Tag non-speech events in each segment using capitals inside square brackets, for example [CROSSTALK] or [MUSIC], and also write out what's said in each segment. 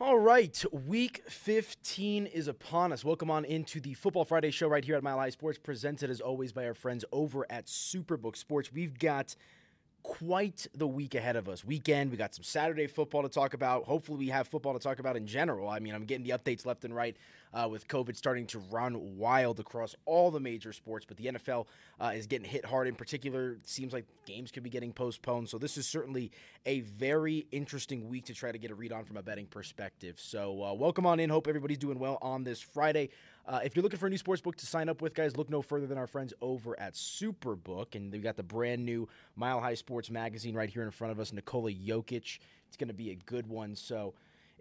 All right, week 15 is upon us. Welcome on into the Football Friday show right here at Mile High Sports, presented as always by our friends over at Superbook Sports. We've got quite the week ahead of us. Weekend, we got some Saturday football to talk about. Hopefully, we have football to talk about in general. I mean, I'm getting the updates left and right uh, with COVID starting to run wild across all the major sports, but the NFL uh, is getting hit hard in particular. It seems like games could be getting postponed. So, this is certainly a very interesting week to try to get a read on from a betting perspective. So, uh, welcome on in. Hope everybody's doing well on this Friday. Uh, if you're looking for a new sports book to sign up with, guys, look no further than our friends over at Superbook. And they've got the brand new Mile High Sports magazine right here in front of us, Nikola Jokic. It's going to be a good one. So,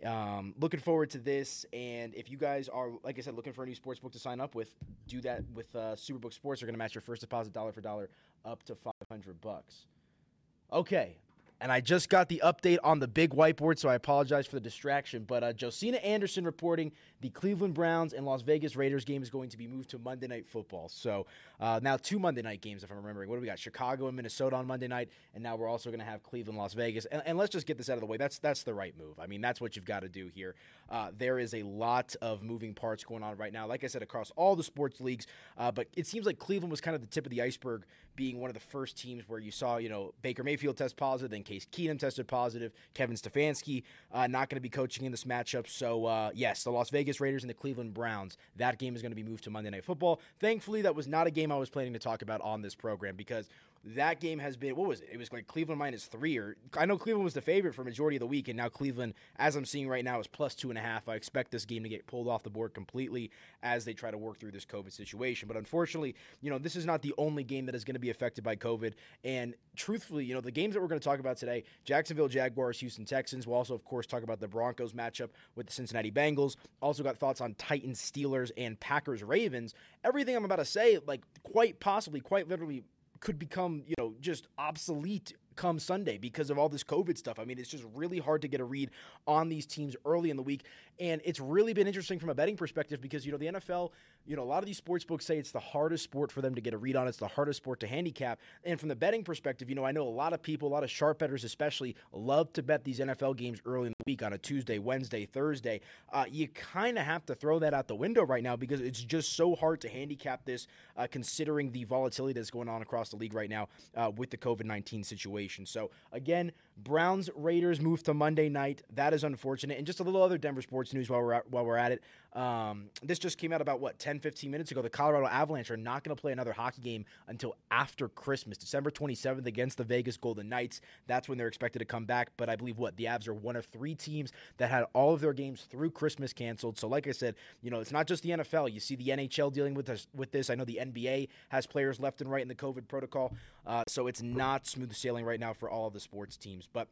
um, looking forward to this. And if you guys are, like I said, looking for a new sports book to sign up with, do that with uh, Superbook Sports. They're going to match your first deposit dollar for dollar up to 500 bucks. Okay, and I just got the update on the big whiteboard, so I apologize for the distraction. But uh, Josina Anderson reporting the Cleveland Browns and Las Vegas Raiders game is going to be moved to Monday Night Football. So uh, now two Monday night games, if I'm remembering. What do we got? Chicago and Minnesota on Monday night, and now we're also going to have Cleveland, Las Vegas. And, and, let's just get this out of the way. That's that's the right move. I mean, that's what you've got to do here. Uh, there is a lot of moving parts going on right now. Like I said, across all the sports leagues, uh, but it seems like Cleveland was kind of the tip of the iceberg, being one of the first teams where you saw, you know, Baker Mayfield test positive, then Case Keenum tested positive, Kevin Stefanski uh, not going to be coaching in this matchup. So uh, yes, the Las Vegas Raiders and the Cleveland Cleveland Browns. That game is going to be moved to Monday Night Football. Thankfully, that was not a game I was planning to talk about on this program because that game has been what was it? It was like Cleveland minus three, or I know Cleveland was the favorite for majority of the week, and now Cleveland, as I'm seeing right now, is plus two and a half. I expect this game to get pulled off the board completely as they try to work through this COVID situation. But unfortunately, you know, this is not the only game that is going to be affected by COVID. And truthfully, you know, the games that we're going to talk about today: Jacksonville Jaguars, Houston Texans. We'll also, of course, talk about the Broncos matchup with the Cincinnati Bengals. Also got thoughts on Titans, Steelers, and Packers Ravens. Everything I'm about to say, like quite possibly, quite literally could become, you know, just obsolete come Sunday because of all this COVID stuff. I mean, it's just really hard to get a read on these teams early in the week. And it's really been interesting from a betting perspective because, you know, the NFL, you know, a lot of these sports books say it's the hardest sport for them to get a read on. It's the hardest sport to handicap. And from the betting perspective, you know, I know a lot of people, a lot of sharp bettors especially, love to bet these NFL games early in the week on a Tuesday, Wednesday, Thursday. Uh, you kind of have to throw that out the window right now because it's just so hard to handicap this uh, considering the volatility that's going on across the league right now uh, with the COVID 19 situation. So, again, Browns Raiders move to Monday night. That is unfortunate. And just a little other Denver sports news while we're at, while we're at it. Um, this just came out about what 10, 15 minutes ago. The Colorado Avalanche are not going to play another hockey game until after Christmas, December 27th against the Vegas Golden Knights. That's when they're expected to come back. But I believe what the Avs are one of three teams that had all of their games through Christmas canceled. So, like I said, you know it's not just the NFL. You see the NHL dealing with this. With this, I know the NBA has players left and right in the COVID protocol. Uh, so it's not smooth sailing right now for all of the sports teams, but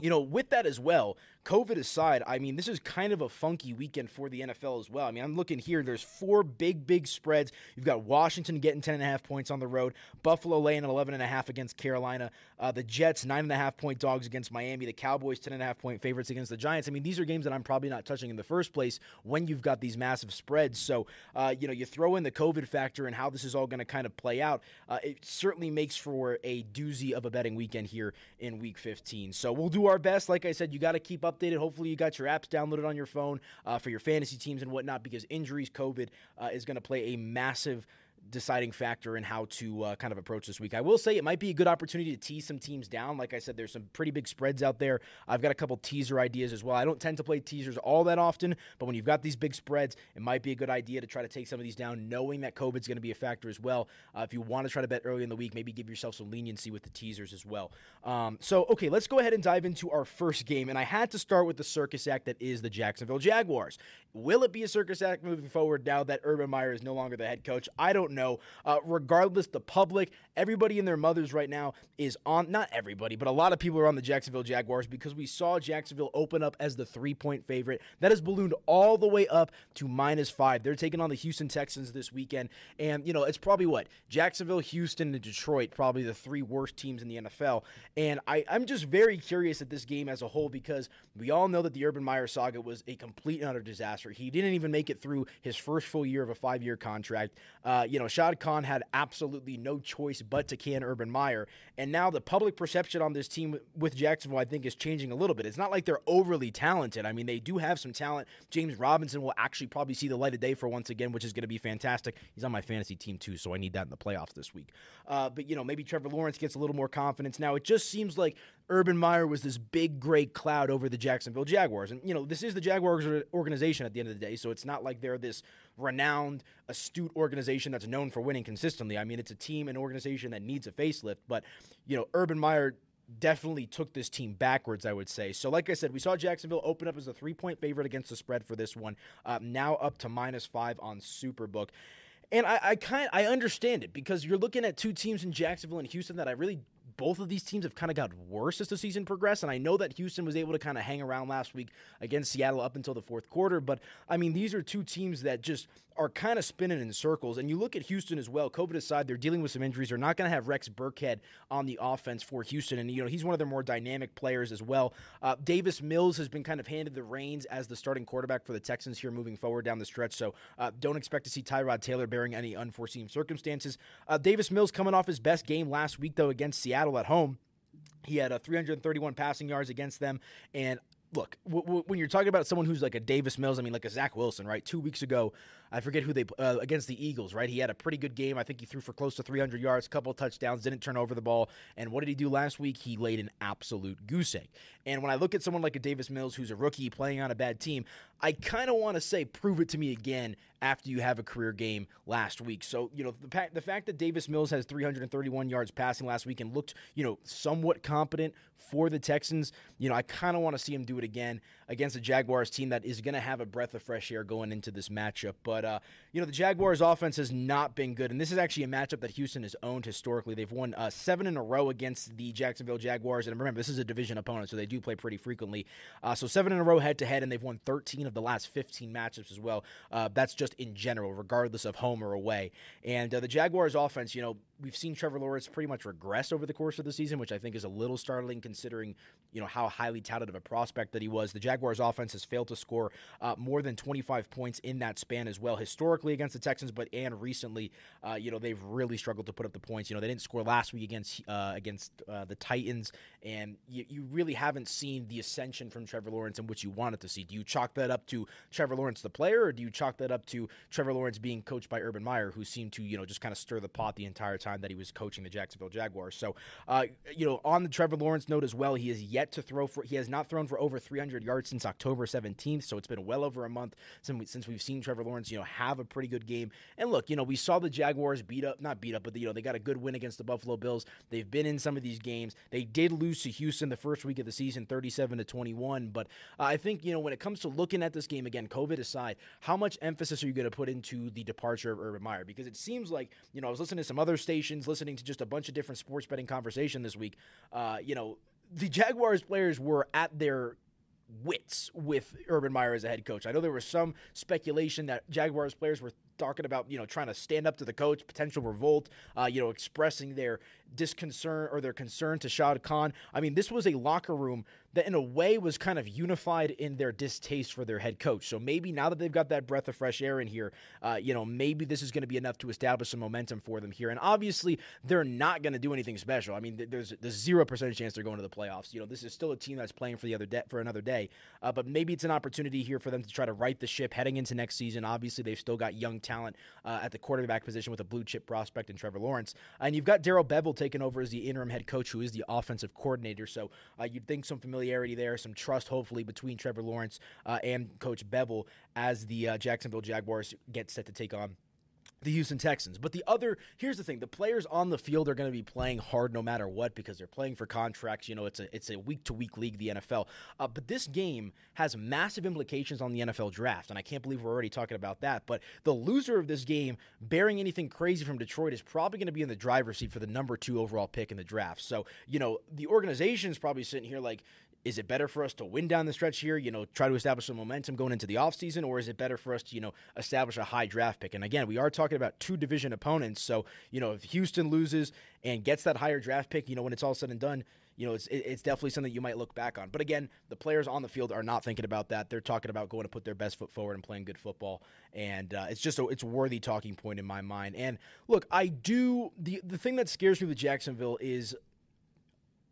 you know, with that as well, COVID aside, I mean, this is kind of a funky weekend for the NFL as well. I mean, I'm looking here. There's four big, big spreads. You've got Washington getting 10.5 points on the road, Buffalo laying an 11.5 against Carolina, uh, the Jets 9.5 point dogs against Miami, the Cowboys 10.5 point favorites against the Giants. I mean, these are games that I'm probably not touching in the first place when you've got these massive spreads. So, uh, you know, you throw in the COVID factor and how this is all going to kind of play out. Uh, it certainly makes for a doozy of a betting weekend here in week 15. So, we'll do our best. Like I said, you got to keep up updated. Hopefully, you got your apps downloaded on your phone uh, for your fantasy teams and whatnot because injuries, COVID uh, is going to play a massive deciding factor in how to uh, kind of approach this week. I will say it might be a good opportunity to tease some teams down. Like I said, there's some pretty big spreads out there. I've got a couple teaser ideas as well. I don't tend to play teasers all that often, but when you've got these big spreads, it might be a good idea to try to take some of these down, knowing that COVID's going to be a factor as well. Uh, if you want to try to bet early in the week, maybe give yourself some leniency with the teasers as well. Um, so, okay, let's go ahead and dive into our first game. And I had to start with the circus act that is the Jacksonville Jaguars. Will it be a circus act moving forward now that Urban Meyer is no longer the head coach? I don't know. Uh, regardless, the public, everybody and their mothers right now is on, not everybody, but a lot of people are on the Jacksonville Jaguars because we saw Jacksonville open up as the three point favorite. That has ballooned all the way up to minus five. They're taking on the Houston Texans this weekend. And, you know, it's probably what? Jacksonville, Houston, and Detroit, probably the three worst teams in the NFL. And I, I'm just very curious at this game as a whole because we all know that the Urban Meyer saga was a complete and utter disaster. He didn't even make it through his first full year of a five year contract. Uh, you know, know, Shad Khan had absolutely no choice but to can Urban Meyer. And now the public perception on this team with Jacksonville, I think, is changing a little bit. It's not like they're overly talented. I mean, they do have some talent. James Robinson will actually probably see the light of day for once again, which is going to be fantastic. He's on my fantasy team too, so I need that in the playoffs this week. Uh, but, you know, maybe Trevor Lawrence gets a little more confidence. Now, it just seems like Urban Meyer was this big gray cloud over the Jacksonville Jaguars. And, you know, this is the Jaguars organization at the end of the day, so it's not like they're this renowned, astute organization that's known for winning consistently. I mean, it's a team, an organization that needs a facelift, but, you know, Urban Meyer definitely took this team backwards, I would say. So, like I said, we saw Jacksonville open up as a three point favorite against the spread for this one, uh, now up to minus five on Superbook. And I, I kind I understand it because you're looking at two teams in Jacksonville and Houston that I really both of these teams have kind of got worse as the season progressed. And I know that Houston was able to kind of hang around last week against Seattle up until the fourth quarter. But I mean, these are two teams that just are kind of spinning in circles. And you look at Houston as well. COVID aside, they're dealing with some injuries. They're not going to have Rex Burkhead on the offense for Houston, and you know he's one of their more dynamic players as well. Uh, Davis Mills has been kind of handed the reins as the starting quarterback for the Texans here moving forward down the stretch. So uh, don't expect to see Tyrod Taylor bearing any unforeseen circumstances. Uh, Davis Mills coming off his best game last week though against Seattle at home. He had a 331 passing yards against them, and look, w- w- when you're talking about someone who's like a Davis Mills, I mean, like a Zach Wilson, right? Two weeks ago, I forget who they uh, against the Eagles, right? He had a pretty good game. I think he threw for close to 300 yards, couple touchdowns, didn't turn over the ball. And what did he do last week? He laid an absolute goose egg. And when I look at someone like a Davis Mills, who's a rookie playing on a bad team, I kind of want to say, prove it to me again after you have a career game last week. So, you know, the, the fact that Davis Mills has 331 yards passing last week and looked, you know, somewhat competent for the Texans, you know, I kind of want to see him do it again against a Jaguars team that is going to have a breath of fresh air going into this matchup. But, uh, you know, the Jaguars offense has not been good. And this is actually a matchup that Houston has owned historically. They've won uh, seven in a row against the Jacksonville Jaguars. And remember, this is a division opponent, so they do play pretty frequently. Uh, so seven in a row head to head, and they've won 13 of the last 15 matchups as well. Uh, that's just in general, regardless of home or away. And uh, the Jaguars offense, you know, we've seen Trevor Lawrence pretty much regress over the course of the season, which I think is a little startling considering you know how highly touted of a prospect that he was. The Jaguars' offense has failed to score uh, more than 25 points in that span as well, historically against the Texans, but and recently, uh, you know they've really struggled to put up the points. You know they didn't score last week against uh, against uh, the Titans, and you, you really haven't seen the ascension from Trevor Lawrence in which you wanted to see. Do you chalk that up to Trevor Lawrence the player, or do you chalk that up to Trevor Lawrence being coached by Urban Meyer, who seemed to you know just kind of stir the pot the entire time that he was coaching the Jacksonville Jaguars? So, uh, you know, on the Trevor Lawrence note as well, he has yet to throw for. He has not thrown for over 300 yards since October 17th, so it's been well over a month since, since we've seen Trevor Lawrence, you know, have a pretty good game. And look, you know, we saw the Jaguars beat up, not beat up, but the, you know, they got a good win against the Buffalo Bills. They've been in some of these games. They did lose to Houston the first week of the season, 37 to 21. But uh, I think you know when it comes to looking at this game again, COVID aside, how much emphasis are you going to put into the departure of Urban Meyer? Because it seems like you know I was listening to some other stations, listening to just a bunch of different sports betting conversation this week. Uh, you know, the Jaguars players were at their wits with Urban Meyer as a head coach. I know there was some speculation that Jaguars players were talking about, you know, trying to stand up to the coach, potential revolt, uh, you know, expressing their disconcern or their concern to Shad Khan. I mean, this was a locker room that, in a way, was kind of unified in their distaste for their head coach. So maybe now that they've got that breath of fresh air in here, uh, you know, maybe this is going to be enough to establish some momentum for them here. And obviously, they're not going to do anything special. I mean, there's the zero percent chance they're going to the playoffs. You know, this is still a team that's playing for the other day for another day. Uh, but maybe it's an opportunity here for them to try to right the ship heading into next season. Obviously, they've still got young talent uh, at the quarterback position with a blue chip prospect in Trevor Lawrence. And you've got Darrell Bevell taking over as the interim head coach, who is the offensive coordinator. So uh, you'd think some familiarity there, some trust, hopefully, between Trevor Lawrence uh, and Coach Bevell as the uh, Jacksonville Jaguars get set to take on the Houston Texans. But the other, here's the thing: the players on the field are going to be playing hard no matter what because they're playing for contracts. You know, it's a it's a week to week league, the NFL. Uh, but this game has massive implications on the NFL draft, and I can't believe we're already talking about that. But the loser of this game, bearing anything crazy from Detroit, is probably going to be in the driver's seat for the number two overall pick in the draft. So you know, the organization is probably sitting here like, is it better for us to win down the stretch here, you know, try to establish some momentum going into the offseason, or is it better for us to, you know, establish a high draft pick? And again, we are talking about two division opponents. So, you know, if Houston loses and gets that higher draft pick, you know, when it's all said and done, you know, it's it's definitely something you might look back on. But again, the players on the field are not thinking about that. They're talking about going to put their best foot forward and playing good football, and uh, it's just a it's worthy talking point in my mind. And look, I do the the thing that scares me with Jacksonville is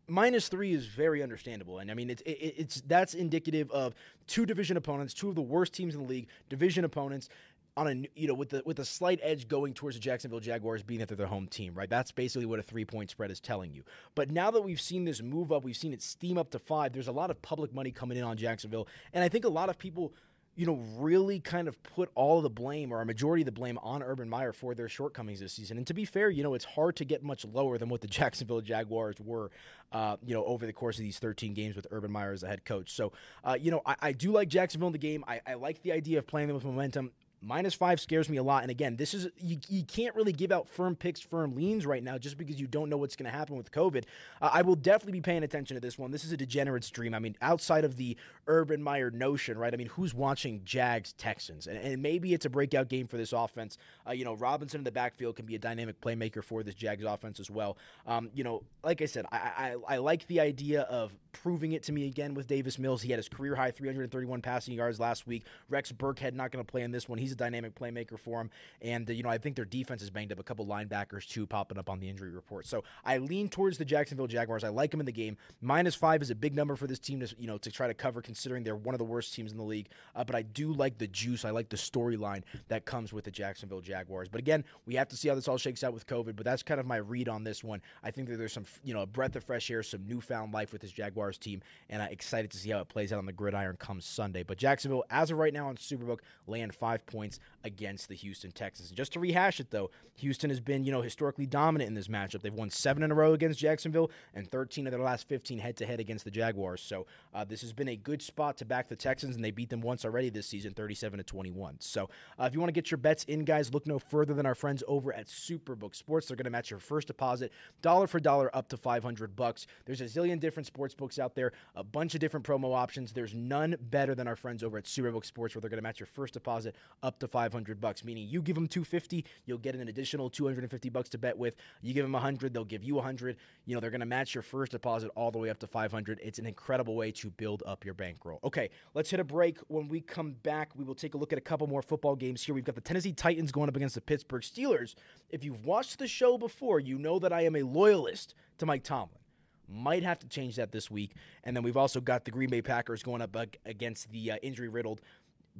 minus three is very understandable, and I mean it's it, it's that's indicative of two division opponents, two of the worst teams in the league, division opponents on a you know with the with a slight edge going towards the Jacksonville Jaguars being that they're their home team, right? That's basically what a three point spread is telling you. But now that we've seen this move up, we've seen it steam up to five. There's a lot of public money coming in on Jacksonville, and I think a lot of people. You know, really kind of put all of the blame or a majority of the blame on Urban Meyer for their shortcomings this season. And to be fair, you know, it's hard to get much lower than what the [LAUGHS] Jacksonville Jaguars were, uh, you know, over the course of these 13 games with Urban Meyer as the head coach. So, uh, you know, I, I, do like Jacksonville in the game. I, I like the idea of playing them with momentum minus five scares me a lot. And again, this is you, you can't really give out firm picks, firm leans right now just because you don't know what's going to happen with COVID. Uh, I will definitely be paying attention to this one. This is a degenerate stream. I mean, outside of the Urban Meyer notion, right? I mean, who's watching Jags Texans? And, and maybe it's a breakout game for this offense. Uh, you know, Robinson in the backfield can be a dynamic playmaker for this Jags offense as well. Um, you know, like I said, I, I, I like the idea of proving it to me again with Davis Mills. He had his career high 331 passing yards last week. Rex Burkhead not going to play in this one. He's a dynamic playmaker for him. And, uh, you know, I think their defense is banged up. A couple linebackers, too, popping up on the injury report. So I lean towards the Jacksonville Jaguars. I like them in the game. Minus five is a big number for this team to, you know, to try to cover, considering they're one of the worst teams in the league. Uh, but I do like the juice. I like the storyline that comes with the Jacksonville Jaguars. But again, we have to see how this all shakes out with COVID. But that's kind of my read on this one. I think that there's some, you know, a breath of fresh air, some newfound life with this Jaguars team. And I'm excited to see how it plays out on the gridiron come Sunday. But Jacksonville, as of right now on Superbook, land five points against the Houston Texans. And just to rehash it, though, Houston has been, you know, historically dominant in this matchup. They've won seven in a row against Jacksonville and 13 of their last 15 head to head against the Jaguars. So uh, this has been a good spot to back the Texans, and they beat them once already this season, 37 to 21. So uh, if you want to get your bets in, guys, look no further than our friends over at Superbook Sports. They're going to match your first deposit dollar for dollar up to 500 bucks. There's a zillion different sports books out there, a bunch of different promo options. There's none better than our friends over at Superbook Sports, where they're going to match your first deposit up to 500 bucks. Meaning you give them 250, you'll get an additional 250 bucks to bet with. You give them 100, they'll give you 100. You know they're going to match your first deposit all the way up to 500. It's an incredible way to build up your bankroll. Okay, let's hit a break. When we come back, we will take a look at a couple more football games here. We've got the Tennessee Titans going up against the Pittsburgh Steelers. If you've watched the show before, you know that I am a loyalist to Mike Tomlin. Might have to change that this week. And then we've also got the Green Bay Packers going up against the uh, injury riddled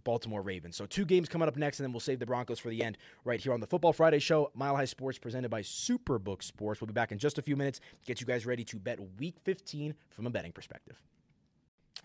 Baltimore Ravens. So two games coming up next, and then we'll save the Broncos for the end right here on the Football Friday show. Mile High Sports presented by Superbook Sports. We'll be back in just a few minutes. Get you guys ready to bet Week 15 from a betting perspective.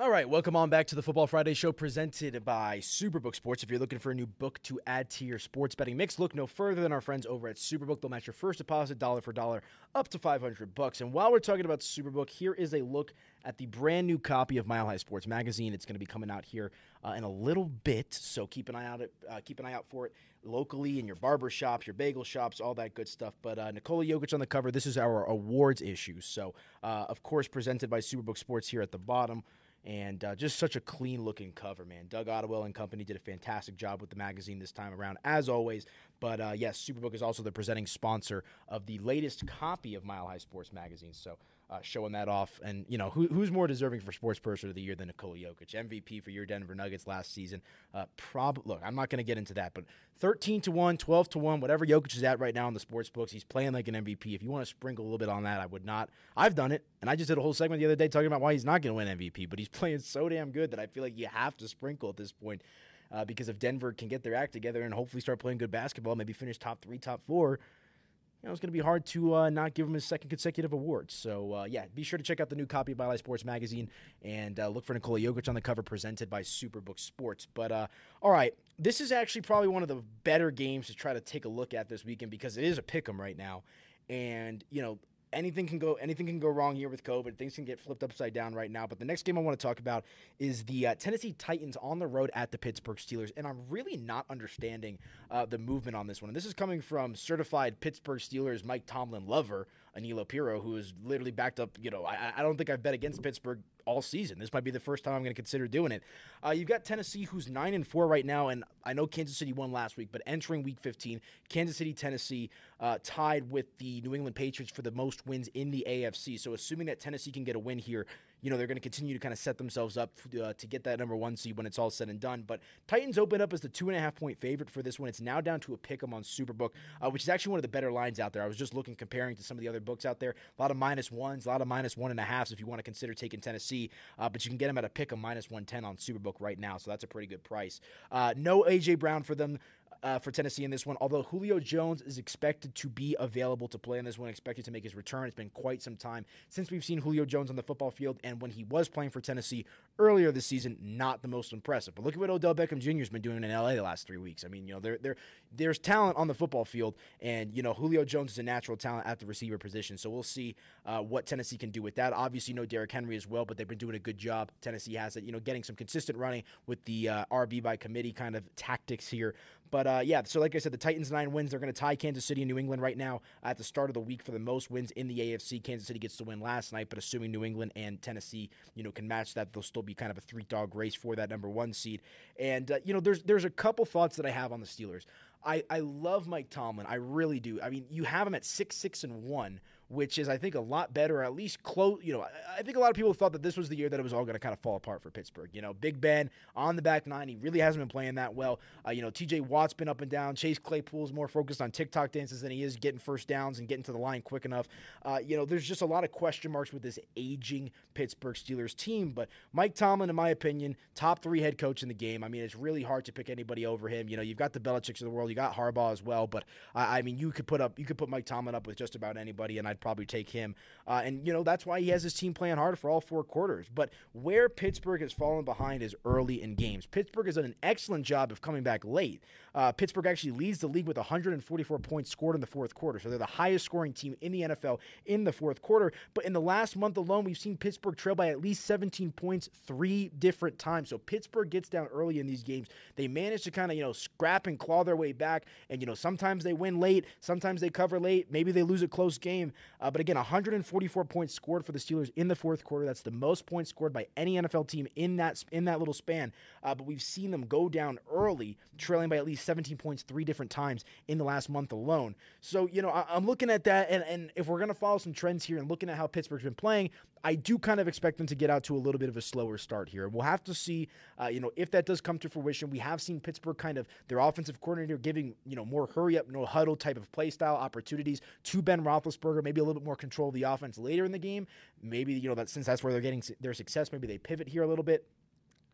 All right, welcome on back to the Football Friday show presented by Superbook Sports. If you're looking for a new book to add to your sports betting mix, look no further than our friends over at Superbook. They'll match your first deposit dollar for dollar up to 500 bucks. And while we're talking about Superbook, here is a look at the brand new copy of Mile High Sports magazine. It's going to be coming out here uh, in a little bit, so keep an eye out. Uh, keep an eye out for it locally in your barber shops, your bagel shops, all that good stuff. But uh, Nikola Jokic on the cover. This is our awards issue. So, uh, of course, presented by Superbook Sports here at the bottom and uh, just such a clean looking cover, man. Doug Ottewell and company did a fantastic job with the magazine this time around, as always. But uh, yes, Superbook is also the presenting sponsor of the latest copy of Mile High Sports magazine. So uh, showing that off. And, you know, who, who's more deserving for Sports Person of the Year than Nikola Jokic? MVP for your Denver Nuggets last season. Uh, prob- look, I'm not going to get into that, but 13 to 1, 12 to 1, whatever Jokic is at right now in the sports books, he's playing like an MVP. If you want to sprinkle a little bit on that, I would not. I've done it, and I just did a whole segment the other day talking about why he's not going to win MVP, but he's [LAUGHS] playing so damn good that I feel like you have to sprinkle at this point. Uh, because if Denver can get their act together and hopefully start playing good basketball, maybe finish top three, top four, you know, it's going to be hard to uh, not give him his second consecutive award. So, uh, yeah, be sure to check out the new copy of High Sports Magazine and uh, look for Nikola Jokic on the cover presented by Superbook Sports. But, uh, all right, this is actually probably one of the better games to try to take a look at this weekend because it is a pick 'em right now. And, you know, anything can go anything can go wrong here with COVID. Things can get flipped upside down right now. But the next game I want to talk about is the uh, Tennessee Titans on the road at the Pittsburgh Steelers, and I'm really not understanding uh, the movement on this one. And this is coming from certified Pittsburgh Steelers Mike Tomlin lover Aniello Piro, who is literally backed up. You know, I, I don't think I've bet against Pittsburgh all season. This might be the first time I'm going to consider doing it. Uh, you've got Tennessee, who's nine and four right now, and I know Kansas City won last week, but entering Week 15, Kansas City, Tennessee uh, tied with the New England Patriots for the most wins in the AFC. So assuming that Tennessee can get a win here, you know they're going to continue to kind of set themselves up uh, to get that number one seed when it's all said and done. But Titans open up as the two and a half point favorite for this one. It's now down to a pick 'em on Superbook, uh, which is actually one of the better lines out there. I was just looking comparing to some of the other books out there. A lot of minus ones, a lot of minus one and a halfs if you want to consider taking Tennessee, uh, but you can get them at a pick 'em minus one ten on Superbook right now, so that's a pretty good price. Uh, no AJ Brown for them uh, for Tennessee in this one. Although Julio Jones is expected to be available to play in this one, expected to make his return. It's been quite some time since we've seen Julio Jones on the football field, and when he was playing for Tennessee earlier this season, not the most impressive. But look at what Odell Beckham Jr. has been doing in LA the last three weeks. I mean, you know, there, there, there's talent on the football field, and you know, Julio Jones is a natural talent at the receiver position. So we'll see uh, what Tennessee can do with that. Obviously, no Derrick Henry as well, but they've been doing a good job. Tennessee has it, you know, getting some consistent running with the uh, RB by committee kind of tactics here. But uh, yeah, so like I said, the Titans nine wins. They're going to tie Kansas City and New England right now at the start of the week for the most wins in the AFC. Kansas City gets to win last night, but assuming New England and Tennessee, you know, can match that, they'll still be kind of a three dog race for that number one seed. And uh, you know, there's there's a couple thoughts that I have on the Steelers. I, I love Mike Tomlin. I really do. I mean, you have him at six, six, and one which is I think a lot better, at least close. You know, I, I think a lot of people thought that this was the year that it was all going to kind of fall apart for Pittsburgh. You know, Big Ben on the back nine, he really hasn't been playing that well. Uh, you know, T.J. Watt's been up and down. Chase Claypool's more focused on TikTok dances than he is getting first downs and getting to the line quick enough. Uh, you know, there's just a lot of question marks with this aging Pittsburgh Steelers team. But Mike Tomlin, in my opinion, top three head coach in the game. I mean, it's really hard to pick anybody over him. You know, you've got the Belichick's of the world, you got Harbaugh as well. But I mean, you could put up, you could put Mike Tomlin up with just about anybody, and I'd probably take him. Uh, and, you know, that's why he has his team playing hard for all four quarters. But where Pittsburgh has fallen behind is early in games. Pittsburgh has done an excellent job of coming back late. Uh, Pittsburgh actually leads the league with 144 points scored in the fourth quarter. So they're the highest scoring team in the NFL in the fourth quarter. But in the last month alone, we've seen Pittsburgh trail by at least 17 points three different times. So Pittsburgh gets down early in these games. They manage to kind of, you know, scrap and claw their way back. And, you know, sometimes they win late, sometimes they cover late, maybe they lose a close game. Uh, but again, 144 points scored for the Steelers in the fourth quarter. That's the most points scored by any NFL team in that in that little span. Uh, but we've seen them go down early, trailing by at least 17 points three different times in the last month alone. So, you know, I, am looking at that, and, and if we're going to follow some trends here and looking at how Pittsburgh's been playing, I do kind of expect them to get out to a little bit of a slower start here. We'll have to see, uh, you know, if that does come to fruition. We have seen Pittsburgh kind of their offensive coordinator giving, you know, more hurry up, no huddle type of play style opportunities to Ben Roethlisberger, maybe a little bit more control of the offense later in the game. Maybe you know that since that's where they're getting their success, maybe they pivot here a little bit.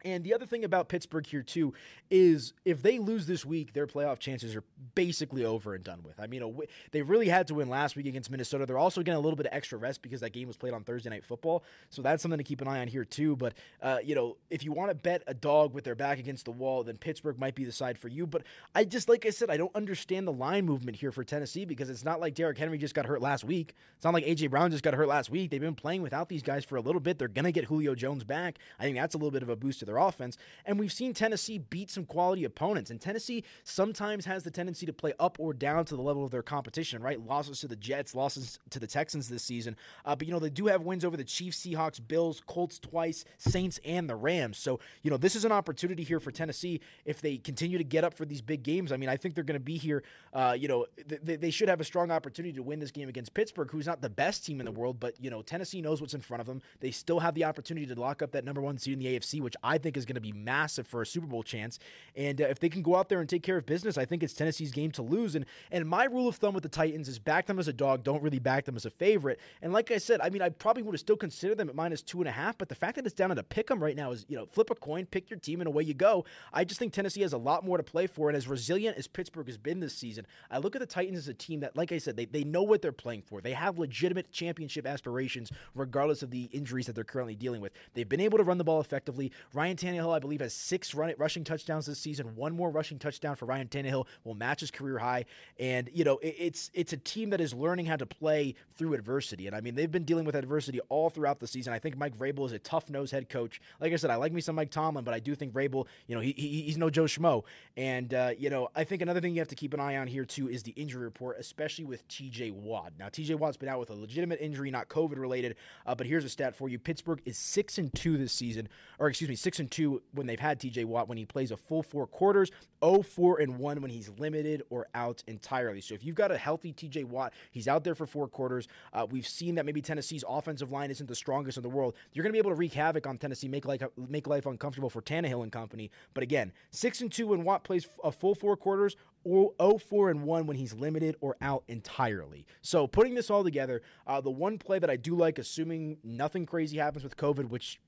And the other thing about Pittsburgh here too is if they lose this week, their playoff chances are basically over and done with. I mean, they really had to win last week against Minnesota. They're also getting a little bit of extra rest because that game was played on Thursday night football, so that's something to keep an eye on here too. But uh, you know, if you want to bet a dog with their back against the wall, then Pittsburgh might be the side for you. But I just, like I said, I don't understand the line movement here for Tennessee because it's not like Derrick Henry just got hurt last week. It's not like AJ Brown just got hurt last week. They've been playing without these guys for a little bit. They're gonna get Julio Jones back. I think that's a little bit of a boost to their offense. And and we've seen Tennessee beat some quality opponents. And Tennessee sometimes has the tendency to play up or down to the level of their competition, right? Losses to the Jets, losses to the Texans this season. Uh, but, you know, they do have wins over the Chiefs, Seahawks, Bills, Colts twice, Saints, and the Rams. So, you know, this is an opportunity here for Tennessee if they continue to get up for these big games. I mean, I think they're going to be here. Uh, you know, th- they should have a strong opportunity to win this game against Pittsburgh, who's not the best team in the world, but, you know, Tennessee knows what's in front of them. They still have the opportunity to lock up that number one seed in the AFC, which I think is going to be massive for a Super Bowl chance. And uh, if they can go out there and take care of business, I think it's Tennessee's game to lose. And and my rule of thumb with the Titans is back them as a dog, don't really back them as a favorite. And like I said, I mean, I probably would have still considered them at minus two and a half, but the fact that it's down at a pick 'em right now is, you know, flip a coin, pick your team, and away you go. I just think Tennessee has a lot more to play for. And as resilient as Pittsburgh has been this season, I look at the Titans as a team that, like I said, they, they know what they're playing for. They have legitimate championship aspirations, regardless of the injuries that they're currently dealing with. They've been able to run the ball effectively. Ryan Ryan Tannehill, I believe, has six run- rushing touchdowns this season. One more rushing touchdown for Ryan Tannehill will match his career high. And you know, it, it's it's a team that is learning how to play through adversity. And I mean, they've been dealing with adversity all throughout the season. I think Mike Vrabel is a tough nosed head coach. Like I said, I like me some Mike Tomlin, but I do think Vrabel, you know, he, he he's no Joe Schmo. And uh, you know, I think another thing you have to keep an eye on here too is the injury report, especially with T.J. Watt. Now, T.J. Watt's been out with a legitimate injury, not COVID related. Uh, but here's a stat for you: Pittsburgh is six and two this season, or excuse me, six and two when they've had T.J. Watt when he plays a full four quarters. 0-4 and 1 when he's limited or out entirely. So if you've got a healthy TJ Watt, he's out there for four quarters. Uh, we've seen that maybe Tennessee's offensive line isn't the strongest in the world. You're going to be able to wreak havoc on Tennessee, make life make life uncomfortable for Tannehill and company. But again, six and two when Watt plays a full four quarters. Or 0-4 and 1 when he's limited or out entirely. So putting this all together, uh, the one play that I do like, assuming nothing crazy happens with COVID, which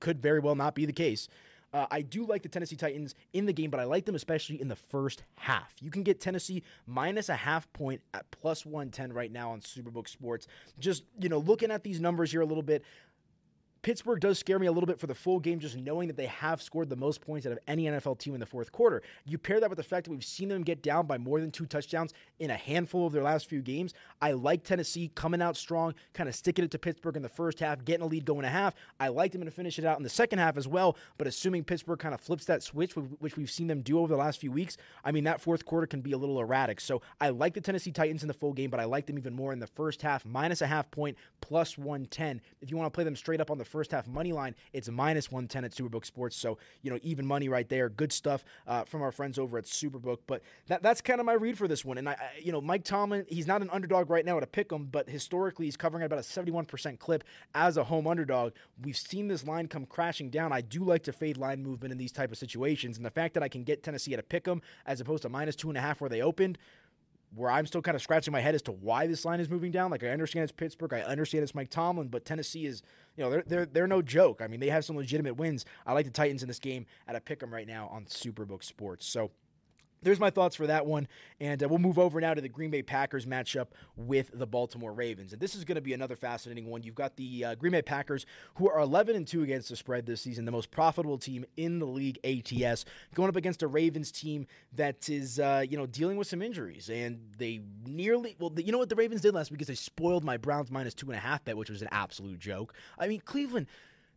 could very well not be the case, uh, I do like the Tennessee Titans in the game, but I like them especially in the first half. You can get Tennessee minus a half point at plus 110 right now on Superbook Sports. Just, you know, looking at these numbers here a little bit, Pittsburgh does scare me a little bit for the full game, just knowing that they have scored the most points out of any NFL team in the fourth quarter. You pair that with the fact that we've seen them get down by more than two touchdowns in a handful of their last few games. I like Tennessee coming out strong, kind of sticking it to Pittsburgh in the first half, getting a lead going a half. I like them to finish it out in the second half as well, but assuming Pittsburgh kind of flips that switch, which we've seen them do over the last few weeks, I mean, that fourth quarter can be a little erratic. So I like the Tennessee Titans in the full game, but I like them even more in the first half, minus a half point, plus 110. If you want to play them straight up on the first half money line, it's minus 110 at Superbook Sports. So, you know, even money right there. Good stuff uh, from our friends over at Superbook. But that, that's kind of my read for this one. And, I, I, you know, Mike Tomlin, he's not an underdog right now at a pick 'em, but historically he's covering at about a 71% clip as a home underdog. We've seen this line come crashing down. I do like to fade line movement in these type of situations. And the fact that I can get Tennessee at a pick 'em as opposed to minus two and a half where they opened, where I'm still kind of scratching my head as to why this line is moving down. Like I understand it's Pittsburgh, I understand it's Mike Tomlin, but Tennessee is, you know, they're they're they're no joke. I mean, they have some legitimate wins. I like the Titans in this game at a pick 'em right now on Superbook Sports. So there's my thoughts for that one. And uh, we'll move over now to the Green Bay Packers matchup with the Baltimore Ravens. And this is going to be another fascinating one. You've got the uh, Green Bay Packers, who are 11 and 2 against the spread this season, the most profitable team in the league, ATS, going up against a Ravens team that is, uh, you know, dealing with some injuries. And they nearly, well, you know what the Ravens did last week is they spoiled my Browns minus two and a half bet, which was an absolute joke. I mean, Cleveland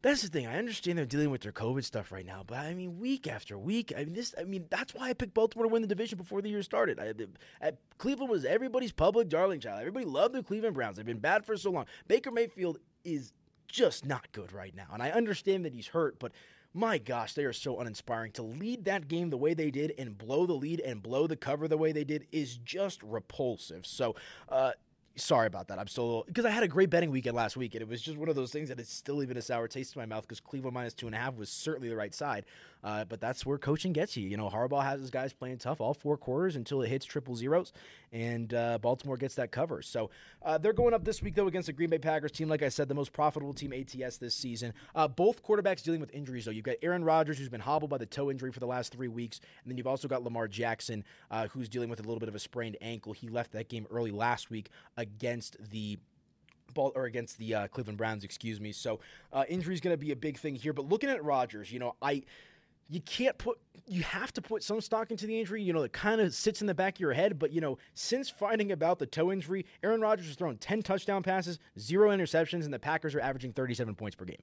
that's the thing. I understand they're dealing with their COVID stuff right now, but I mean, week after week, I mean, this. I mean, that's why I picked Baltimore to win the division before the year started. I, Cleveland was everybody's public darling child. Everybody loved the Cleveland Browns. They've been bad for so long. Baker Mayfield is just not good right now, and I understand that he's hurt, but my gosh, they are so uninspiring. To lead that game the way they did and blow the lead and blow the cover the way they did is just repulsive. So, uh, sorry about that. I'm still because I had a great betting weekend last week, and it was just one of those things that it's still even a sour taste in my mouth because Cleveland minus two and a half was certainly the right side. Uh, but that's where coaching gets you. You know, Harbaugh has his guys playing tough all four quarters until it hits triple zeros, and uh, Baltimore gets that cover. So uh, they're going up this week though against the Green Bay Packers team. Like I said, the most profitable team ATS this season. Uh, both quarterbacks dealing with injuries though. You've got Aaron Rodgers who's been hobbled by the toe injury for the last three weeks, and then you've also got Lamar Jackson uh, who's dealing with a little bit of a sprained ankle. He left that game early last week against the ball or against the uh, Cleveland Browns, excuse me. So uh, injury is going to be a big thing here. But looking at Rodgers, you know, I you can't put you have to put some stock into the injury you know it kind of sits in the back of your head but you know since finding about the toe injury aaron rodgers has thrown 10 touchdown passes zero interceptions and the packers are averaging 37 points per game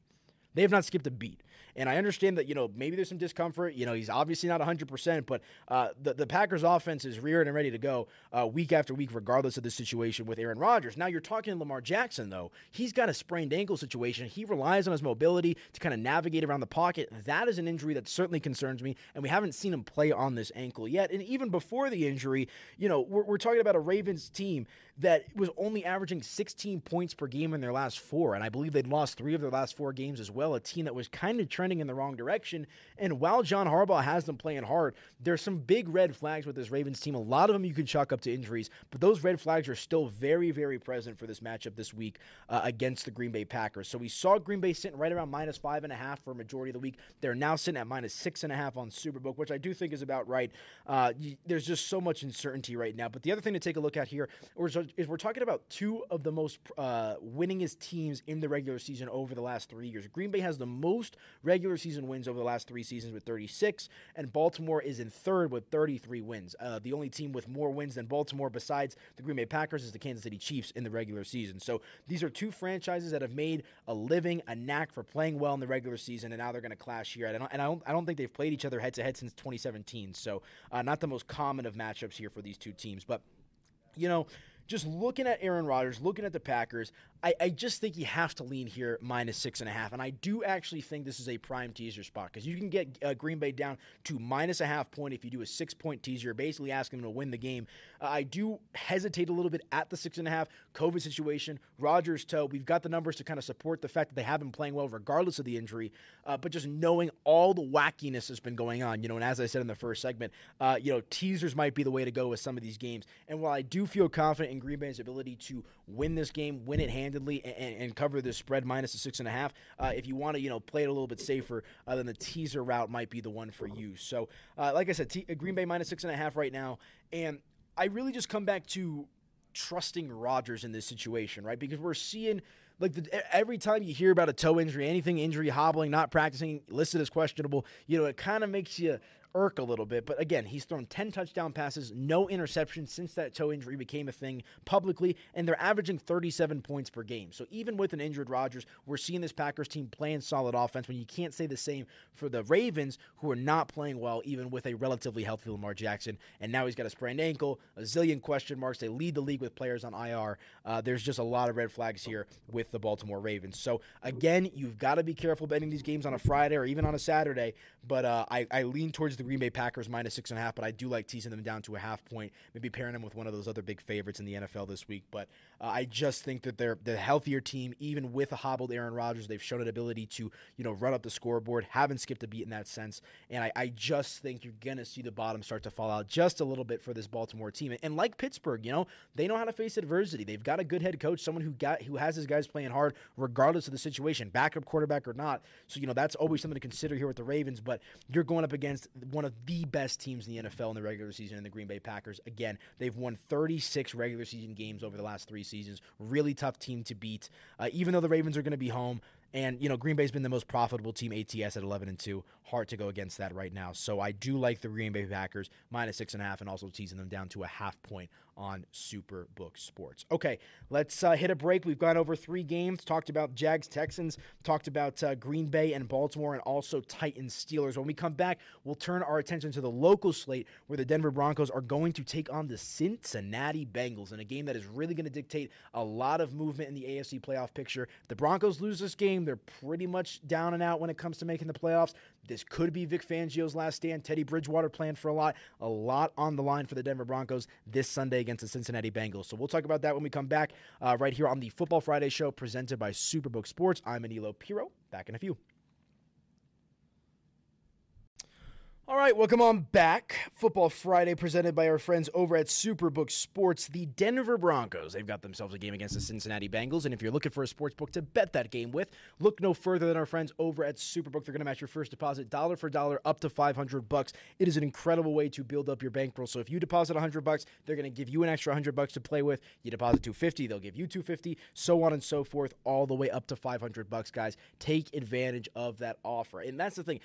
they have not skipped a beat. And I understand that, you know, maybe there's some discomfort. You know, he's obviously not 100%, but uh, the, the Packers offense is reared and ready to go uh, week after week, regardless of the situation with Aaron Rodgers. Now, you're talking Lamar Jackson, though. He's got a sprained ankle situation. He relies on his mobility to kind of navigate around the pocket. That is an injury that certainly concerns me, and we haven't seen him play on this ankle yet. And even before the injury, you know, we're, we're talking about a Ravens team that was only averaging 16 points per game in their last four. And I believe they'd lost three of their last four games as well. A team that was kind of trending in the wrong direction. And while John Harbaugh has them playing hard, there's some big red flags with this Ravens team. A lot of them you can chalk up to injuries, but those red flags are still very, very present for this matchup this week uh, against the Green Bay Packers. So we saw Green Bay sitting right around minus five and a half for a majority of the week. They're now sitting at minus six and a half on Superbook, which I do think is about right. Uh, there's just so much uncertainty right now. But the other thing to take a look at here is we're talking about two of the most uh, winningest teams in the regular season over the last three years. Green Bay has the most regular season wins over the last three seasons with 36, and Baltimore is in third with 33 wins. Uh, the only team with more wins than Baltimore, besides the Green Bay Packers, is the Kansas City Chiefs in the regular season. So these are two franchises that have made a living, a knack for playing well in the regular season, and now they're going to clash here. And I don't, and I don't, I don't think they've played each other head to head since 2017. So uh, not the most common of matchups here for these two teams, but you know just looking at Aaron Rodgers, looking at the Packers, I, I, just think you have to lean here minus six and a half. And I do actually think this is a prime teaser spot because you can get uh, Green Bay down to minus a half point if you do a six point teaser. You're basically asking them to win the game. Uh, I do hesitate a little bit at the six and a half. COVID situation, Rodgers toe. We've got the numbers to kind of support the fact that they have been playing well regardless of the injury. Uh, but just knowing all the wackiness that's been going on, you know, and as I said in the first segment, uh, you know, teasers might be the way to go with some of these games. And while I do feel confident in Green Bay's ability to win this game, win it handedly, and, and cover the spread minus a six and a half. Uh, if you want to, you know, play it a little bit safer, uh, then the teaser route might be the one for you. So, uh, like I said, T- Green Bay minus six and a half right now, and I really just come back to trusting Rodgers in this situation, right? Because we're seeing like the, every time you hear about a toe injury, anything injury, hobbling, not practicing, listed as questionable, you know, it kind of makes you irk a little bit. But again, he's thrown 10 touchdown passes, no interceptions since that toe injury became a thing publicly, and they're averaging 37 points per game. So even with an injured Rodgers, we're seeing this Packers team playing solid offense when you can't say the same for the Ravens, who are not playing well, even with a relatively healthy Lamar Jackson. And now he's got a sprained ankle, a zillion question marks. They lead the league with players on IR. Uh, there's just a lot of red flags here with the Baltimore Ravens. So again, you've got to be careful betting these games on a Friday or even on a Saturday. But uh, I, I lean towards the the Green Bay Packers minus six and a half, but I do like teasing them down to a half point, maybe pairing them with one of those other big favorites in the NFL this week. But uh, I just think that they're the healthier team, even with a hobbled Aaron Rodgers. They've shown an ability to, you know, run up the scoreboard, haven't skipped a beat in that sense. And I, I just think you're going to see the bottom start to fall out just a little bit for this Baltimore team. And like Pittsburgh, you know, they know how to face adversity. They've got a good head coach, someone who got who has his guys playing hard regardless of the situation, backup quarterback or not. So, you know, that's always something to consider here with the Ravens. But you're going up against one of the best teams in the NFL in the regular season in the Green Bay Packers. Again, they've won 36 regular season games over the last three seasons. Really tough team to beat. Uh, even though the Ravens are going to be home, and you know, Green Bay's been the most profitable team ATS at 11 and two. Hard to go against that right now. So I do like the Green Bay Packers minus six and a half, and also teasing them down to a half point on Superbook Sports. Okay, let's uh, hit a break. We've gone over three games, talked about Jags Texans, talked about uh, Green Bay and Baltimore, and also Titans Steelers. When we come back, we'll turn our attention to the local slate where the Denver Broncos are going to take on the Cincinnati Bengals in a game that is really going to dictate a lot of movement in the AFC playoff picture. If the Broncos lose this game, they're pretty much down and out when it comes to making the playoffs. This could be Vic Fangio's last stand. Teddy Bridgewater playing for a lot, a lot on the line for the Denver Broncos this Sunday against the Cincinnati Bengals. So we'll talk about that when we come back uh, right here on the Football Friday show presented by Superbook Sports. I'm Aniello Piro. Back in a few. All right, welcome on back. Football Friday presented by our friends over at Superbook Sports. The Denver Broncos, they've got themselves a game against the Cincinnati Bengals. And if you're looking for a sports book to bet that game with, look no further than our friends over at Superbook. They're going to match your first deposit dollar for dollar up to 500 bucks. It is an incredible way to build up your bankroll. So if you deposit 100 bucks, they're going to give you an extra 100 bucks to play with. You deposit 250, they'll give you 250, so on and so forth, all the way up to 500 bucks, guys. Take advantage of that offer. And that's the thing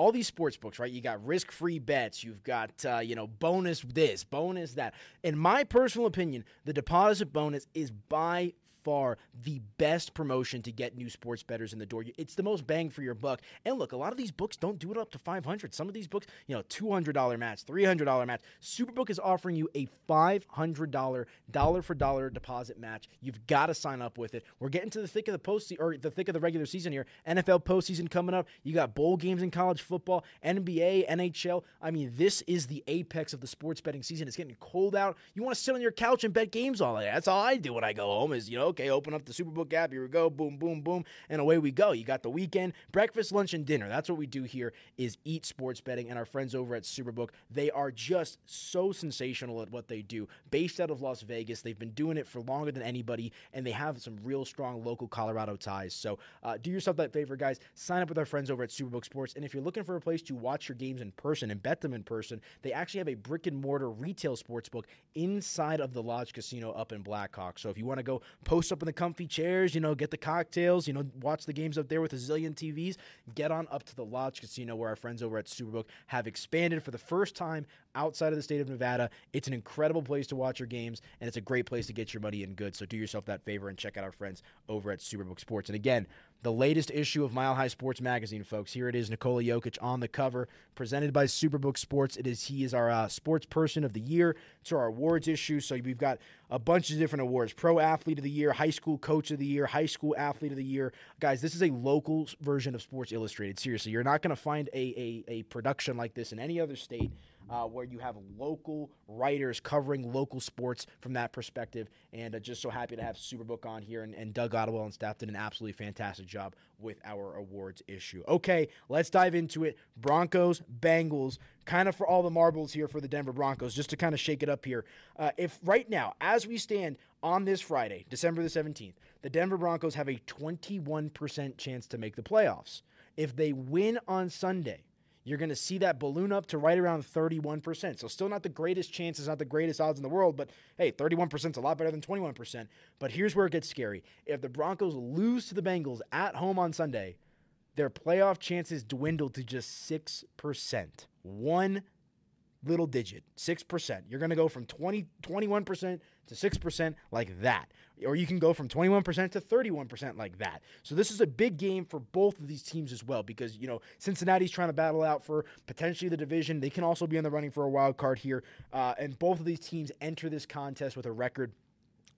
all these sports books, right? You got risk free bets. You've got, uh, you know, bonus this, bonus that. In my personal opinion, the deposit bonus is by far the best promotion to get new sports bettors in the door. It's the most bang for your buck. And look, a lot of these books don't do it up to 500. Some of these books, you know, $200 match, $300 match. Superbook is offering you a $500 for dollar deposit match. You've got to sign up with it. We're getting to the thick of the post or the thick of the regular season here. NFL postseason coming up. You got bowl games in college football, NBA, NHL. I mean, this is the apex of the sports betting season. It's getting cold out. You want to sit on your couch and bet games all day. That's all I do when I go home is, you know, okay, open up the Superbook app. Here we go. Boom, boom, boom. And away we go. You got the weekend, breakfast, lunch, and dinner. That's what we do here is eat sports betting. And our friends over at Superbook, they are just so sensational at what they do. Based out of Las Vegas, they've been doing it for longer than anybody, and they have some real strong local Colorado ties. So uh, do yourself that favor, guys. Sign up with our friends over at Superbook Sports. And if you're looking for a place to watch your games in person and bet them in person, they actually have a brick and mortar retail sports book inside of the Lodge Casino up in Black Hawk. So if you want to go post up in the comfy chairs, you know, get the cocktails, you know, watch the games up there with a zillion TVs. Get on up to the Lodge Casino where our friends over at Superbook have expanded for the first time outside of the state of Nevada. It's an incredible place to watch your games, and it's a great place to get your money in good. So do yourself that favor and check out our friends over at Superbook Sports. And again, the latest issue of Mile High Sports Magazine, folks. Here it is, Nikola Jokic on the cover, presented by Superbook Sports. It is he is our uh, sports person of the year. It's our awards issue. So we've got a bunch of different awards: Pro Athlete of the Year, High School Coach of the Year, High School Athlete of the Year. Guys, this is a local version of Sports Illustrated. Seriously, you're not going to find a, a a production like this in any other state uh, where you have local writers covering local sports from that perspective. And uh, just so happy to have Superbook on here. And, and Doug Ottewell and staff did an absolutely fantastic job with our awards issue. Okay, let's dive into it. Broncos, Bengals, kind of for all the marbles here for the Denver Broncos, just to kind of shake it up here. Uh, if right now, as we stand on this Friday, December the 17th, the Denver Broncos have a 21% chance to make the playoffs. If they win on Sunday, you're going to see that balloon up to right around 31%. So, still not the greatest chances, not the greatest odds in the world, but hey, 31% is a lot better than 21%. But here's where it gets scary. If the Broncos lose to the Bengals at home on Sunday, their playoff chances dwindle to just 6%. One little digit, 6%. You're going to go from 20, 21% to 6% like that. Or you can go from 21% to 31% like that. So this is a big game for both of these teams as well because, you know, Cincinnati's trying to battle out for potentially the division. They can also be in the running for a wild card here. Uh, and both of these teams enter this contest with a record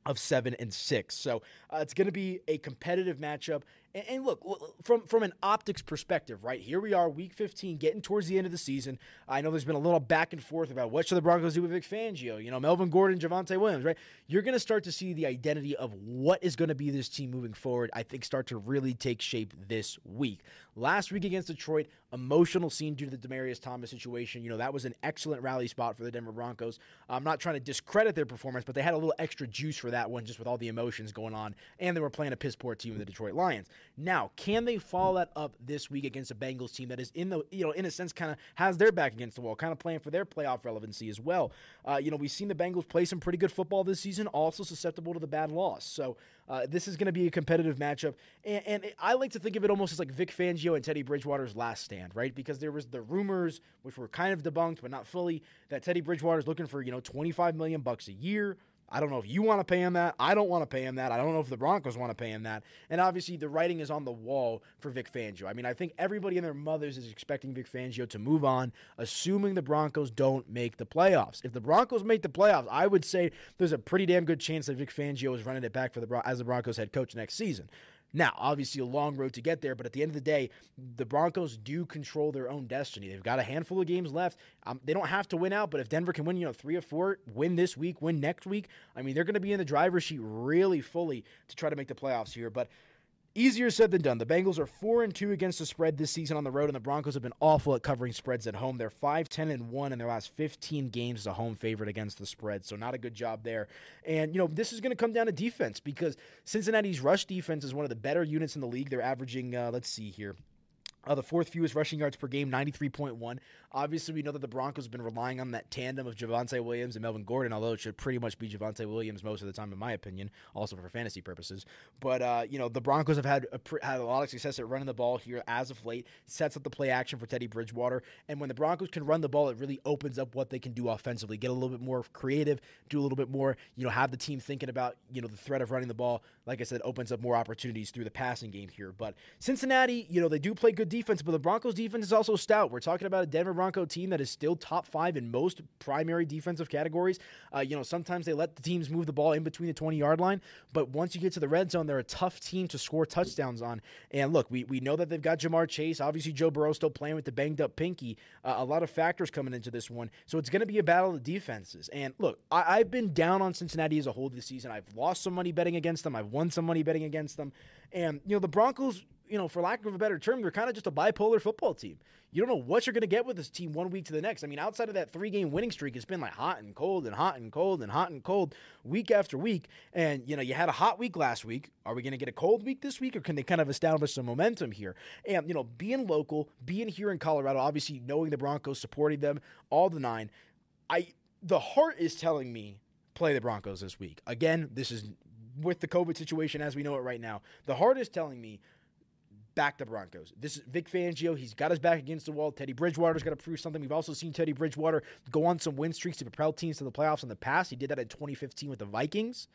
of seven and six. So uh, it's going to be a competitive matchup. And, and, look, from from an optics perspective, right here we are, Week 15, getting towards the end of the season. I know there's been a little back and forth about what should the Broncos do with Vic Fangio. You know, Melvin Gordon, Javonte Williams, right? You're going to start to see the identity of what is going to be this team moving forward. I think start to really take shape this week. Last week against Detroit, emotional scene due to the Demaryius Thomas situation. You know, that was an excellent rally spot for the Denver Broncos. I'm not trying to discredit their performance, but they had a little extra juice for that one just with all the emotions going on, and they were playing a piss poor team, in the Detroit Lions. Now, can they follow that up this week against a Bengals team that is in the, you know, in a sense, kind of has their back against the wall, kind of playing for their playoff relevancy as well? Uh, you know, we've seen the Bengals play some pretty good football this season, also susceptible to the bad loss. So uh, this is going to be a competitive matchup, and, and, I like to think of it almost as like Vic Fangio and Teddy Bridgewater's last stand, right? Because there was the rumors, which were kind of debunked but not fully, that Teddy Bridgewater is looking for you know 25 million bucks a year. I don't know if you want to pay him that. I don't want to pay him that. I don't know if the Broncos want to pay him that. And obviously, the writing is on the wall for Vic Fangio. I mean, I think everybody and their mothers is expecting Vic Fangio to move on, assuming the Broncos don't make the playoffs. If the Broncos make the playoffs, I would say there's a pretty damn good chance that Vic Fangio is running it back for the as the Broncos head coach next season. Now, obviously, a long road to get there, but at the end of the day, the Broncos do control their own destiny. They've got a handful of games left. Um, they don't have to win out, but if Denver can win, you know, three or four, win this week, win next week, I mean, they're going to be in the driver's seat really fully to try to make the playoffs here. But Easier said than done. The Bengals are 4 and 2 against the spread this season on the road and the Broncos have been awful at covering spreads at home. They're 5 10 and 1 in their last 15 games as a home favorite against the spread. So not a good job there. And you know, this is going to come down to defense because Cincinnati's rush defense is one of the better units in the league. They're averaging uh, let's see here. Uh, the fourth fewest rushing yards per game, 93.1. Obviously, we know that the Broncos have been relying on that tandem of Javonte Williams and Melvin Gordon, although it should pretty much be Javonte Williams most of the time, in my opinion, also for fantasy purposes. But, uh, you know, the Broncos have had a, had a lot of success at running the ball here as of late, sets up the play action for Teddy Bridgewater. And when the Broncos can run the ball, it really opens up what they can do offensively, get a little bit more creative, do a little bit more, you know, have the team thinking about, you know, the threat of running the ball. Like I said, opens up more opportunities through the passing game here. But Cincinnati, you know, they do play good defense, but the Broncos defense is also stout. We're talking about a Denver Bronco team that is still top five in most primary defensive categories. Uh, you know, sometimes they let the teams move the ball in between the 20 yard line, but once you get to the red zone, they're a tough team to score touchdowns on. And look, we, we know that they've got Ja'Marr Chase. Obviously, Joe Burrow still playing with the banged up pinky. Uh, a lot of factors coming into this one. So it's going to be a battle of defenses. And look, I, I've been down on Cincinnati as a whole this season. I've lost some money betting against them, I've won some money betting against them. And, you know, the Broncos you know, for lack of a better term, they're kind of just a bipolar football team. You don't know what you're going to get with this team one week to the next. I mean, outside of that three game winning streak, it's been like hot and cold and hot and cold and hot and cold week after week. And, you know, you had a hot week last week. Are we going to get a cold week this week or can they kind of establish some momentum here? And, you know, being local, being here in Colorado, obviously knowing the Broncos, supporting them, all the nine, I, the heart is telling me play the Broncos this week. Again, this is with the COVID situation as we know it right now. The heart is telling me back the Broncos. This is Vic Fangio. He's got his back against the wall. Teddy Bridgewater's got to prove something. We've also seen Teddy Bridgewater go on some win streaks to propel teams to the playoffs in the past. He did that in 2015 with the Vikings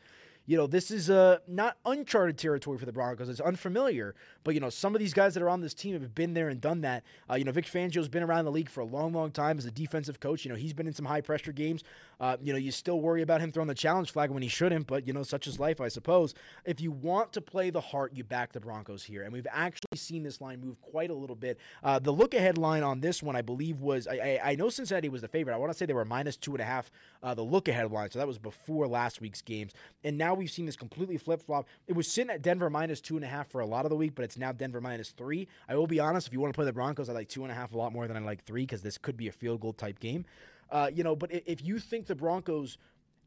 you know, this is uh, not uncharted territory for the Broncos. It's unfamiliar, but you know, some of these guys that are on this team have been there and done that. Uh, you know, Vic Fangio's been around the league for a long, long time as a defensive coach. You know, he's been in some high pressure games. Uh, you know, you still worry about him throwing the challenge flag when he shouldn't, but you know, such is life, I suppose. If you want to play the heart, you back the Broncos here, and we've actually seen this line move quite a little bit. Uh, the look ahead line on this one, I believe, was I, I, I, know Cincinnati was the favorite. I want to say they were minus two and a half. Uh, the look ahead line, so that was before last week's games, and now we've seen this completely flip flop. It was sitting at Denver minus two and a half for a lot of the week, but it's now Denver minus three. I will be honest, if you want to play the Broncos, I like two and a half a lot more than I like three because this could be a field goal type game. Uh, you know, but if you think the Broncos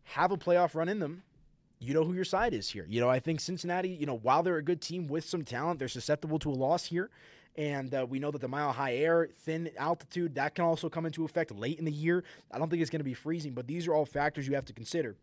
have a playoff run in them, you know who your side is here. You know, I think Cincinnati, you know, while they're a good team with some talent, they're susceptible to a loss here. And uh, we know that the mile high air, thin altitude, that can also come into effect late in the year. I don't think it's going to be freezing, but these are all factors you have to consider.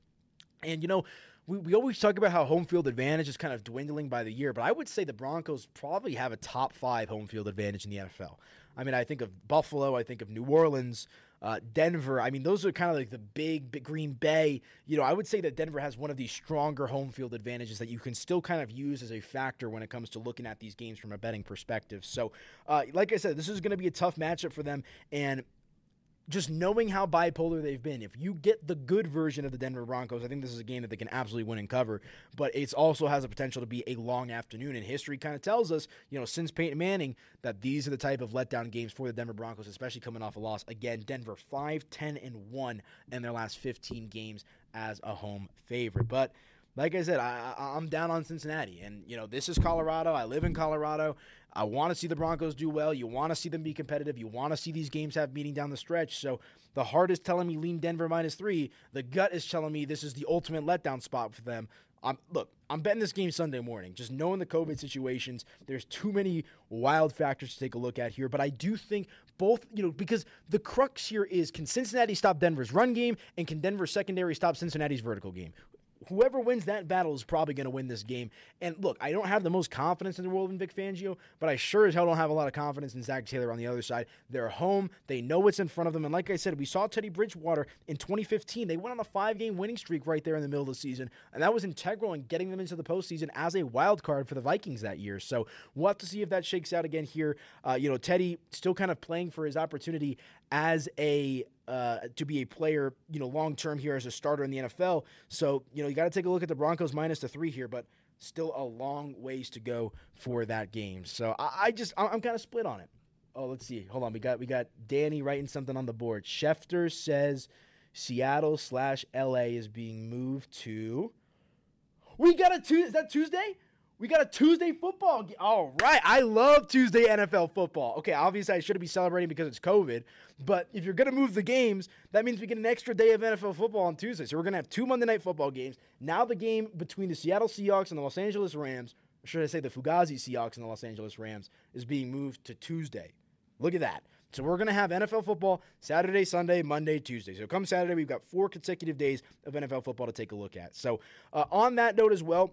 And, you know, we, we always talk about how home field advantage is kind of dwindling by the year, but I would say the Broncos probably have a top five home field advantage in the NFL. I mean, I think of Buffalo, I think of New Orleans, uh, Denver. I mean, those are kind of like the big, big Green Bay. You know, I would say that Denver has one of these stronger home field advantages that you can still kind of use as a factor when it comes to looking at these games from a betting perspective. So, uh, like I said, this is going to be a tough matchup for them. And just knowing how bipolar they've been, if you get the good version of the Denver Broncos, I think this is a game that they can absolutely win and cover. But it also has the potential to be a long afternoon. And history kind of tells us, you know, since Peyton Manning, that these are the type of letdown games for the Denver Broncos, especially coming off a loss. Again, Denver 5 10 and 1 in their last 15 games as a home favorite. But like I said, I, I'm down on Cincinnati, and you know this is Colorado. I live in Colorado. I want to see the Broncos do well. You want to see them be competitive. You want to see these games have meaning down the stretch. So the heart is telling me lean Denver minus three. The gut is telling me this is the ultimate letdown spot for them. I'm look. I'm betting this game Sunday morning. Just knowing the COVID situations, there's too many wild factors to take a look at here. But I do think both, you know, because the crux here is can Cincinnati stop Denver's run game and can Denver's secondary stop Cincinnati's vertical game? Whoever wins that battle is probably going to win this game. And look, I don't have the most confidence in the world in Vic Fangio, but I sure as hell don't have a lot of confidence in Zac Taylor on the other side. They're home. They know what's in front of them. And like I said, we saw Teddy Bridgewater in 2015. They went on a five game winning streak right there in the middle of the season. And that was integral in getting them into the postseason as a wild card for the Vikings that year. So we'll have to see if that shakes out again here. Uh, you know, Teddy still kind of playing for his opportunity as a uh, to be a player, you know, long term here as a starter in the NFL. So, you know, you got to take a look at the Broncos minus the three here, but still a long ways to go for that game. So I, I just I'm kind of split on it. Oh, let's see. Hold on. We got we got Danny writing something on the board. Schefter says Seattle slash LA is being moved to. We got a Tuesday. Is that Tuesday? We got a Tuesday football game. All right. I love Tuesday NFL football. Okay, obviously I shouldn't be celebrating because it's COVID, but if you're going to move the games, that means we get an extra day of NFL football on Tuesday. So we're going to have two Monday night football games. Now the game between the Seattle Seahawks and the Los Angeles Rams, or should I say the Fugazi Seahawks and the Los Angeles Rams, is being moved to Tuesday. Look at that. So we're going to have NFL football Saturday, Sunday, Monday, Tuesday. So come Saturday, we've got four consecutive days of NFL football to take a look at. So uh, on that note as well,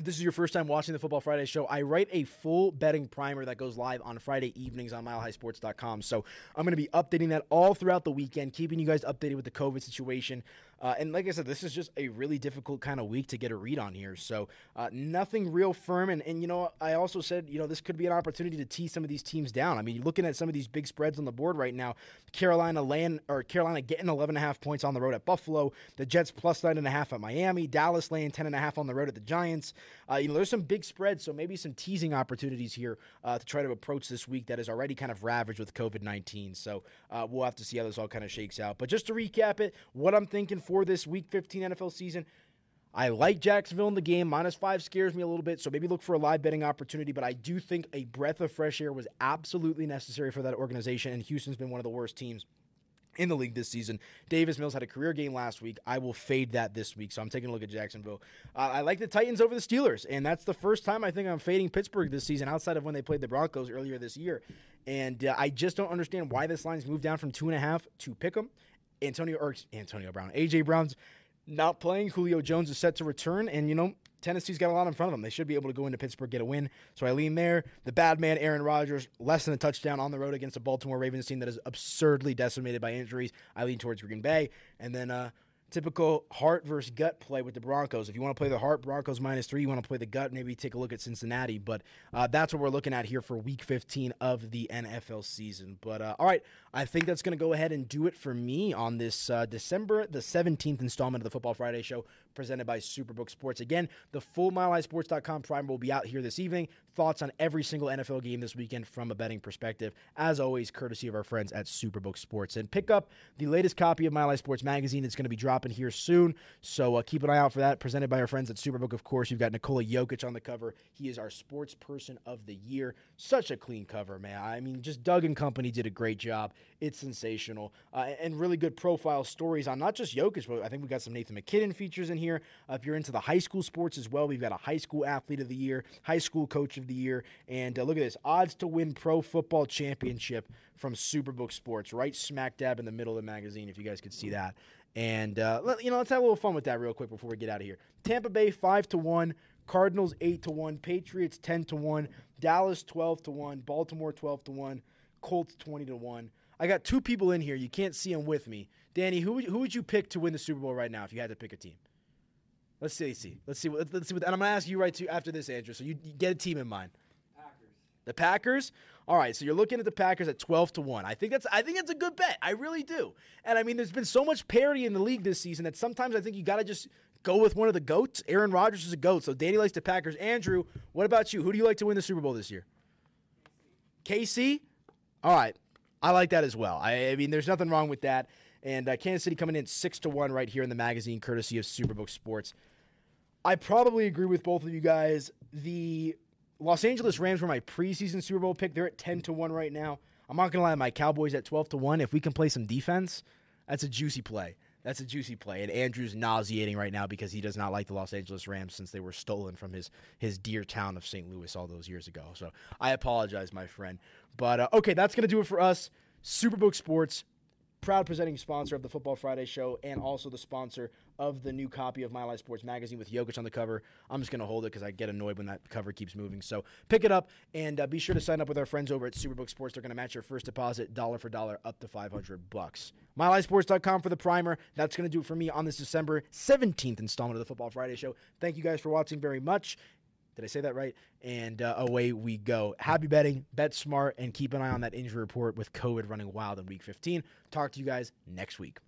if this is your first time watching the Football Friday show, I write a full betting primer that goes live on Friday evenings on milehighsports.com. So I'm going to be updating that all throughout the weekend, keeping you guys updated with the COVID situation. Uh, and like I said, this is just a really difficult kind of week to get a read on here. So uh, nothing real firm. And, and, you know, I also said, you know, this could be an opportunity to tease some of these teams down. I mean, you're looking at some of these big spreads on the board right now. Carolina laying, or Carolina getting 11.5 points on the road at Buffalo. The Jets plus 9.5 at Miami. Dallas laying 10.5 on the road at the Giants. Uh, you know, there's some big spreads. So maybe some teasing opportunities here uh, to try to approach this week that is already kind of ravaged with COVID 19. So uh, we'll have to see how this all kind of shakes out. But just to recap it, what I'm thinking for this Week 15 NFL season. I like Jacksonville in the game. Minus five scares me a little bit, so maybe look for a live betting opportunity. But I do think a breath of fresh air was absolutely necessary for that organization, and Houston's been one of the worst teams in the league this season. Davis Mills had a career game last week. I will fade that this week, so I'm taking a look at Jacksonville. Uh, I like the Titans over the Steelers, and that's the first time I think I'm fading Pittsburgh this season outside of when they played the Broncos earlier this year. And uh, I just don't understand why this line's moved down from two and a half to pick them. Antonio or Antonio Brown, AJ Brown's not playing. Julio Jones is set to return, and you know Tennessee's got a lot in front of them. They should be able to go into Pittsburgh get a win. So I lean there. The bad man Aaron Rodgers, less than a touchdown on the road against a Baltimore Ravens team that is absurdly decimated by injuries. I lean towards Green Bay, and then uh, typical heart versus gut play with the Broncos. If you want to play the heart, Broncos minus three. You want to play the gut, maybe take a look at Cincinnati. But uh, that's what we're looking at here for Week 15 of the NFL season. But uh, all right, I think that's going to go ahead and do it for me on this uh, December the 17th installment of the Football Friday Show presented by Superbook Sports. Again, the full MileHighSports.com primer will be out here this evening. Thoughts on every single NFL game this weekend from a betting perspective, as always, courtesy of our friends at Superbook Sports. And pick up the latest copy of Mile High Sports magazine. It's going to be dropping here soon, so uh, keep an eye out for that. Presented by our friends at Superbook, of course. You've got Nikola Jokic on the cover. He is our Sports Person of the Year. Such a clean cover, man. I mean, just Doug and company did a great job. It's sensational uh, and really good profile stories on not just Jokic, but I think we got some Nathan MacKinnon features in here. Uh, if you're into the high school sports as well, we've got a high school athlete of the year, high school coach of the year, and uh, look at this odds to win pro football championship from Superbook Sports, right smack dab in the middle of the magazine. If you guys could see that. And uh, let, you know, let's have a little fun with that real quick before we get out of here. Tampa Bay five to one, Cardinals eight to one, Patriots ten to one, Dallas twelve to one, Baltimore twelve to one, Colts twenty to one. I got two people in here. You can't see them with me. Danny, who who would you pick to win the Super Bowl right now if you had to pick a team? Let's see. see. Let's see. Let's, let's see. What, and I'm gonna ask you right to after this, Andrew. So you, you get a team in mind. Packers. The Packers. All right. So you're looking at the Packers at 12 to one. I think that's I think that's a good bet. I really do. And I mean, there's been so much parity in the league this season that sometimes I think you got to just go with one of the goats. Aaron Rodgers is a goat, so Danny likes the Packers. Andrew, what about you? Who do you like to win the Super Bowl this year? KC. All right. I like that as well. I, I mean, there's nothing wrong with that. And uh, Kansas City coming in six to one right here in the magazine, courtesy of Superbook Sports. I probably agree with both of you guys. The Los Angeles Rams were my preseason Super Bowl pick. They're at ten to one right now. I'm not gonna lie, my Cowboys at twelve to one. If we can play some defense, that's a juicy play. That's a juicy play. And Andrew's nauseating right now because he does not like the Los Angeles Rams since they were stolen from his his dear town of St. Louis all those years ago. So I apologize, my friend. But uh, okay, that's gonna do it for us. Superbook Sports proud presenting sponsor of the Football Friday show and also the sponsor of the new copy of Mile High Sports magazine with Jokic on the cover. I'm just going to hold it because I get annoyed when that cover keeps moving. So pick it up and uh, be sure to sign up with our friends over at Superbook Sports. They're going to match your first deposit dollar for dollar up to 500 bucks. MileHighSports.com for the primer. That's going to do it for me on this December 17th installment of the Football Friday show. Thank you guys for watching very much. Did I say that right? And uh, away we go. Happy betting, bet smart, and keep an eye on that injury report with COVID running wild in week 15. Talk to you guys next week.